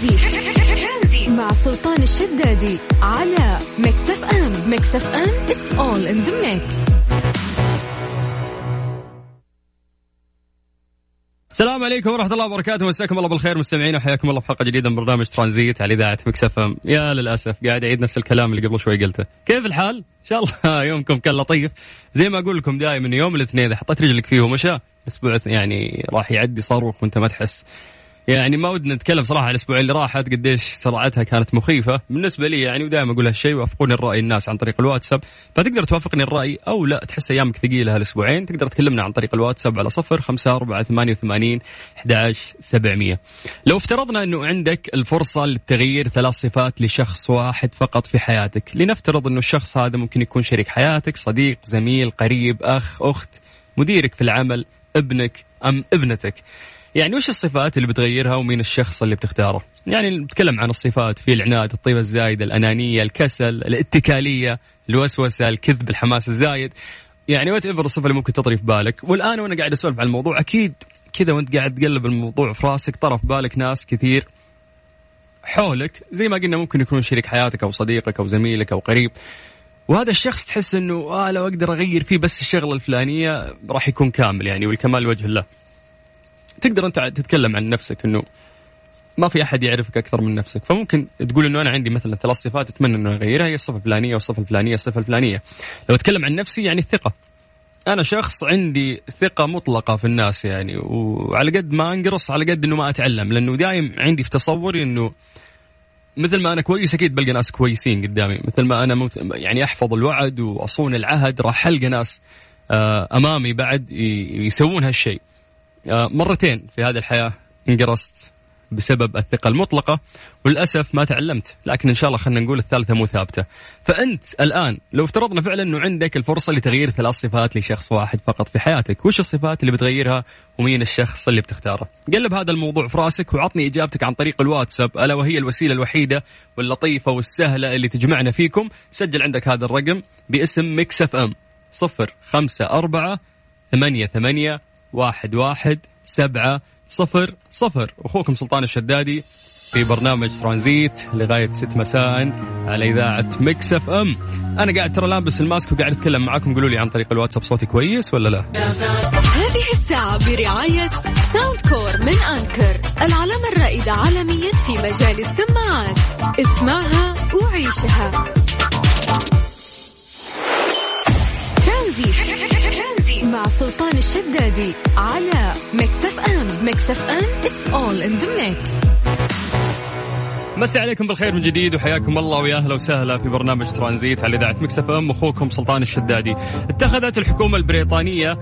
ترانزيت مع سلطان الشدادي على Mix FM Mix FM it's all in the mix. السلام عليكم ورحمة الله وبركاته. مساكم الله بالخير. مستمعين وحياكم الله في حلقة جديدة من برنامج ترانزيت على إذاعة Mix FM يا للأسف قاعد أعيد نفس الكلام اللي قبل شوي قلته. كيف الحال؟ إن شاء الله يومكم كان لطيف. زي ما أقول لكم دائما يوم الاثنين إذا حطيت رجلك فيه ومشى أسبوع يعني راح يعدي صاروخ وأنت ما تحس. يعني ما ودنا نتكلم صراحة على الأسبوع اللي راحت قديش سرعتها كانت مخيفة. بالنسبة لي يعني ودائما أقول هالشيء وأفقوني الرأي الناس عن طريق الواتساب. فتقدر توافقني الرأي أو لا تحس أيامك ثقيلة هالأسبوعين. تقدر تكلمنا عن طريق الواتساب على صفر خمسة أربعة ثمانية وثمانين سبعمية. لو افترضنا أنه عندك الفرصة للتغيير ثلاث صفات لشخص واحد فقط في حياتك لنفترض أنه الشخص هذا ممكن يكون شريك حياتك صديق زميل قريب أخ أخت مديرك في العمل ابنك أم ابنتك. يعني وش الصفات اللي بتغيرها ومين الشخص اللي بتختاره؟ يعني نتكلم عن الصفات في العناد الطيبة الزايدة الأنانية الكسل الاتكالية الوسوسة الكذب الحماس الزايد. يعني whatever الصفة اللي ممكن تطري في بالك. والآن وأنا قاعد أسولف عن الموضوع أكيد كذا وأنت قاعد تقلب الموضوع في راسك طرا في بالك ناس كثير حولك زي ما قلنا ممكن يكون شريك حياتك أو صديقك أو زميلك أو قريب. وهذا الشخص تحس إنه آه لو أقدر أغير فيه بس الشغلة الفلانية راح يكون كامل يعني والكمال وجه الله. تقدر أنت تتكلم عن نفسك إنه ما في أحد يعرفك أكثر من نفسك. فممكن تقول إنه أنا عندي مثلا ثلاث صفات أتمنى إنه أغيرها. هي الصفة الفلانية والصفة الفلانية والصفة الفلانية. لو أتكلم عن نفسي يعني الثقة. أنا شخص عندي ثقة مطلقة في الناس يعني وعلى قد ما أنقرص على قد إنه ما أتعلم لأنه دايم عندي في تصوري إنه مثل ما أنا كويس أكيد بلقى ناس كويسين قدامي. مثل ما أنا يعني أحفظ الوعد وأصون العهد راح ألقى ناس آه، أمامي بعد يسوون هالشيء. مرتين في هذه الحياة انقرصت بسبب الثقة المطلقة وللأسف ما تعلمت لكن إن شاء الله خلينا نقول الثالثة مو ثابتة. فأنت الآن لو افترضنا فعلا أنه عندك الفرصة لتغيير ثلاث صفات لشخص واحد فقط في حياتك وش الصفات اللي بتغيرها ومين الشخص اللي بتختاره؟ قلب هذا الموضوع في رأسك وعطني إجابتك عن طريق الواتساب ألا وهي الوسيلة الوحيدة واللطيفة والسهلة اللي تجمعنا فيكم. سجل عندك هذا الرقم باسم Mix FM صفر خمسة أربعة ثمانية ثمانية واحد واحد سبعة صفر صفر. أخوكم سلطان الشدادي في برنامج ترانزيت لغاية ست مساء على إذاعة Mix FM. أنا قاعد ترى لابس ال mask وقاعد أتكلم معاكم. قولوا لي عن طريق الواتساب صوتي كويس ولا لا؟ هذه الساعة برعاية Soundcore من Anker العلامة الرائدة عالميا في مجال السماعات. اسمعها وعيشها. ترانزيت. مع سلطان الشدادي على Mix FM Mix FM it's all in the mix. مسي عليكم بالخير من جديد وحياكم الله ويا أهلا وسهلا في برنامج ترانزيت على إذاعة Mix FM أخوكم سلطان الشدادي. اتخذت الحكومة البريطانية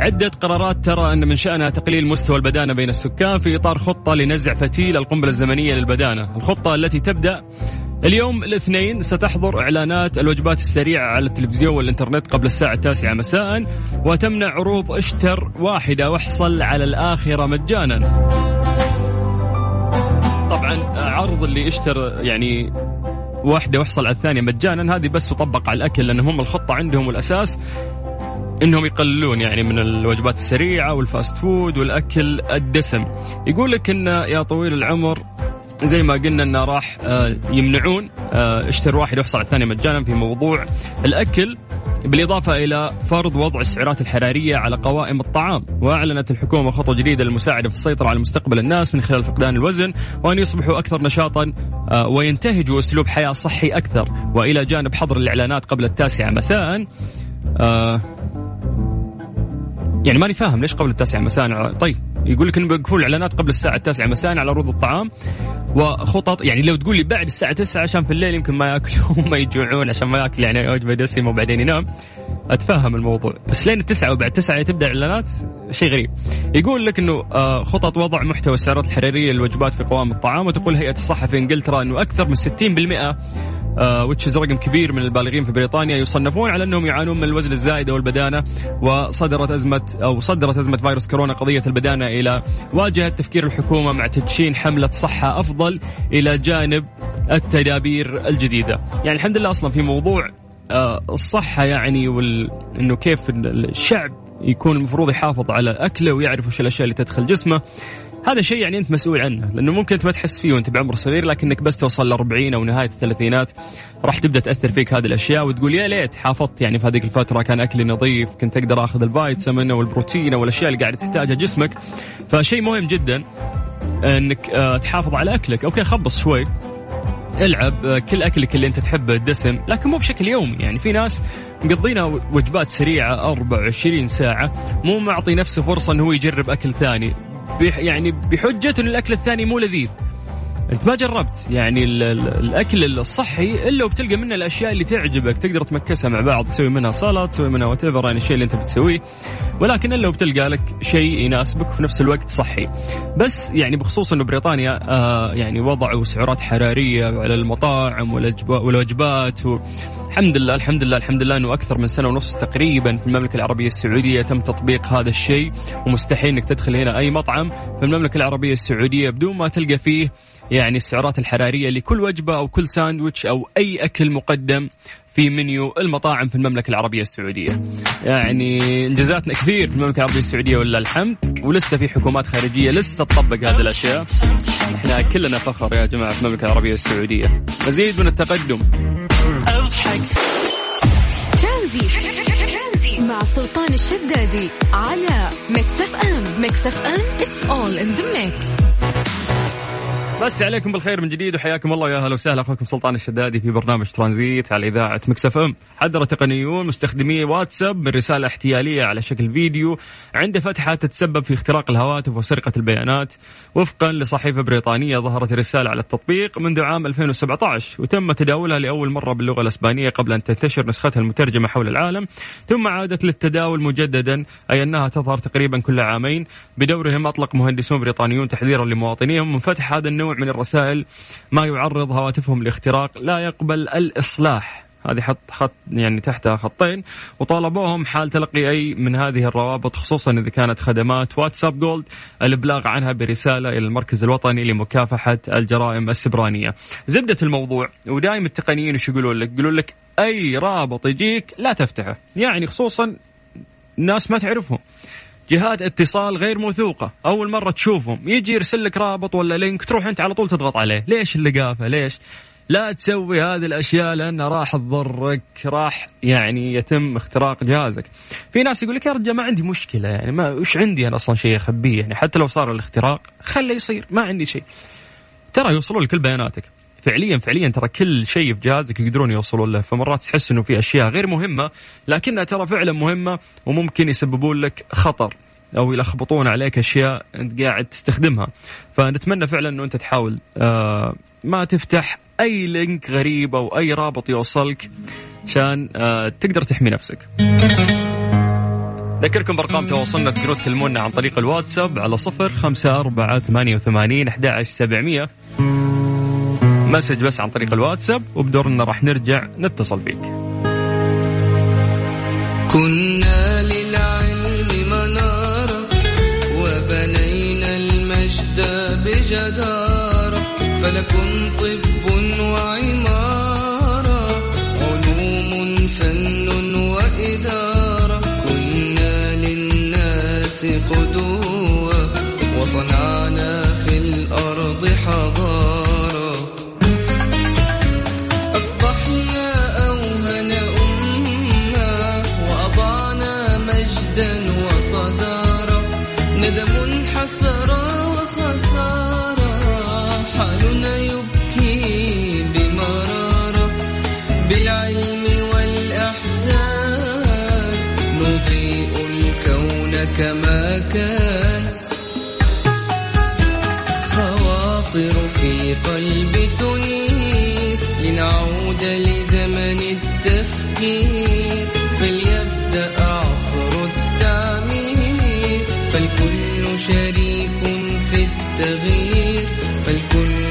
عدة قرارات ترى أن من شأنها تقليل مستوى البدانة بين السكان في إطار خطة لنزع فتيل القنبلة الزمنية للبدانة. الخطة التي تبدأ اليوم الاثنين ستحضر إعلانات الوجبات السريعة على التلفزيون والإنترنت قبل الساعة التاسعة مساء وتمنع عروض إشتر واحدة واحصل على الآخرة مجانا. طبعا عرض اللي إشتر يعني واحدة واحصل على الثانية مجانا هذه بس تطبق على الأكل لأن هم الخطة عندهم الاساس إنهم يقللون يعني من الوجبات السريعة وال fast food والأكل الدسم يقول لك إن يا طويل العمر زي ما قلنا إنه راح آه، يمنعون آه، اشتر واحد يحصل على الثاني مجانا في موضوع الأكل بالإضافة إلى فرض وضع السعرات الحرارية على قوائم الطعام. وأعلنت الحكومة خطوة جديدة للمساعدة في السيطرة على مستقبل الناس من خلال فقدان الوزن وأن يصبحوا أكثر نشاطا آه، وينتهجوا أسلوب حياة صحي أكثر. وإلى جانب حظر الإعلانات قبل التاسعة مساء يعني ماني فاهم ليش قبل التاسعة مساء طيب. يقول لك بيوقفون الإعلانات قبل الساعة التاسعة مساء على عروض الطعام وخطط. يعني لو تقول لي بعد الساعة 9 عشان في الليل يمكن ما ياكلوا وما يجوعون عشان ما ياكل يعني وجبه دسمه وبعدين ينام. أتفهم الموضوع. بس لين التسعة وبعد تسعة تبدأ الإعلانات؟ شيء غريب. يقول لك إنه آه، خطط وضع محتوى السعرات الحراريه للوجبات في قوائم الطعام وتقول هيئة الصحة في إنجلترا إنه أكثر من 60% وتشز رقم كبير من البالغين في بريطانيا يصنفون على أنهم يعانون من الوزن الزايد أو البدانة وصدرت أزمة أو صدرت أزمة فيروس كورونا قضية البدانة إلى واجهة تفكير الحكومة مع تدشين حملة صحة أفضل إلى جانب التدابير الجديدة، يعني الحمد لله أصلا في موضوع آه، الصحة يعني وال... إنه كيف الشعب يكون المفروض يحافظ على أكله ويعرف وش الأشياء اللي تدخل جسمه. هذا شيء يعني أنت مسؤول عنه لأنه ممكن أنت ما تحس فيه وأنت بعمر صغير لكنك بس توصل ل 40 أو نهاية الثلاثينات راح تبدأ تأثر فيك هذه الأشياء وتقول يا ليت حافظت يعني في هذيك الفترة كان أكلي نظيف كنت أقدر آخذ الفيتامين أو البروتين أو الاشياء اللي قاعد تحتاجها جسمك. فشيء مهم جدا أنك آه، تحافظ على أكلك. okay خبص شوي ألعب آه، كل أكلك اللي أنت تحبه الدسم لكن مو بشكل يومي. يعني في ناس مقضينا وجبات سريعة 24 ساعة مو معطي نفسه فرصة إنه هو يجرب أكل ثاني. يعني بحجة ان الأكل الثاني مو لذيذ. انت ما جربت يعني الأكل الصحي إلا وبتلقى منه الأشياء اللي تعجبك تقدر تمكسها مع بعض تسوي منها سلطه تسوي منها وات يعني الشيء اللي أنت بتسويه. ولكن إلا وبتلقى لك شيء يناسبك وفي نفس الوقت صحي. بس يعني بخصوص إنه بريطانيا آه يعني وضعوا سعرات حرارية على المطاعم والوجبات و الحمد لله الحمد لله الحمد لله إنه أكثر من سنة ونص تقريبا في المملكة العربية السعودية تم تطبيق هذا الشيء. ومستحيل إنك تدخل هنا أي مطعم في المملكة العربية السعودية بدون ما تلقى فيه يعني السعرات الحرارية لكل وجبة أو كل ساندويتش أو أي أكل مقدم في منيو المطاعم في المملكة العربية السعودية. يعني إنجازاتنا كثير في المملكة العربية السعودية ولله الحمد. ولسه في حكومات خارجية لسه تطبق هذه الأشياء. إحنا كلنا فخر يا جماعة في المملكة العربية السعودية. مزيد من التقدم. مع سلطان الشدادي على ميكس أف أم. Mix FM. It's all in the mix. مسيكم بالخير من جديد وحياكم الله يا أهلا وسهلا. أخوكم سلطان الشدادي في برنامج ترانزيت على إذاعة ميكس أف أم. حذر تقنيون مستخدمي واتساب من رسالة احتيالية على شكل فيديو. عند فتحة تتسبب في اختراق الهواتف وسرقة البيانات. وفقا لصحيفة بريطانية ظهرت الرساله على التطبيق منذ عام 2017 وتم تداولها لأول مرة باللغة الإسبانية قبل أن تنتشر نسختها المترجمة حول العالم. ثم عادت للتداول مجددا أي أنها تظهر تقريبا كل عامين. بدورهم أطلق مهندسون بريطانيون تحذيرا لمواطنيهم. من فتح هذا النوع من الرسائل ما يعرض هواتفهم لاختراق لا يقبل الإصلاح هذه حط خط يعني تحتها خطين وطالبوهم حال تلقي أي من هذه الروابط خصوصا إذا كانت خدمات واتساب جولد الإبلاغ عنها برسالة إلى المركز الوطني لمكافحة الجرائم السيبرانية. زبدة الموضوع ودائما التقنيين إيش يقولون لك؟ يقولون لك أي رابط يجيك لا تفتحه، يعني خصوصا ناس ما تعرفهم. جهات اتصال غير موثوقة. أول مرة تشوفهم. يجي يرسل لك رابط ولا link تروح أنت على طول تضغط عليه. ليش اللقافة ليش؟ لا تسوي هذه الأشياء لانها راح تضرك راح يعني يتم اختراق جهازك. في ناس يقول لك يا رجال ما عندي مشكلة يعني ما وش عندي أنا أصلا شيء أخبيه؟ يعني حتى لو صار الاختراق خله يصير ما عندي شيء. ترى يوصلون لكل بياناتك. فعليا فعليا ترى كل شيء في جهازك يقدرون يوصلون له. فمرات تحس إنه في أشياء غير مهمة لكنها ترى فعلا مهمة وممكن يسببون لك خطر أو يلخبطون عليك أشياء أنت قاعد تستخدمها. فنتمنى فعلا إنه أنت تحاول آه ما تفتح أي link غريب أو أي رابط يوصلك عشان آه تقدر تحمي نفسك. ذكركم بأرقام تواصلنا تقدرون تكلمونا عن طريق الواتساب على صفر خمسة أربعة ثمانية وثمانين أحد سبعمية. message بس عن طريق الواتساب وبدورنا راح نرجع نتصل فيك كنا للعلم منارة وبنينا المجد بجدارة فلكم طب وعمارة علوم فن وإدارة كنا للناس قدوة وصنعنا في الأرض حضارة قلبي تنير لنعود لزمن التفكير. فليبدأ عصر التعمير. فالكل شريك في التغيير. فالكل في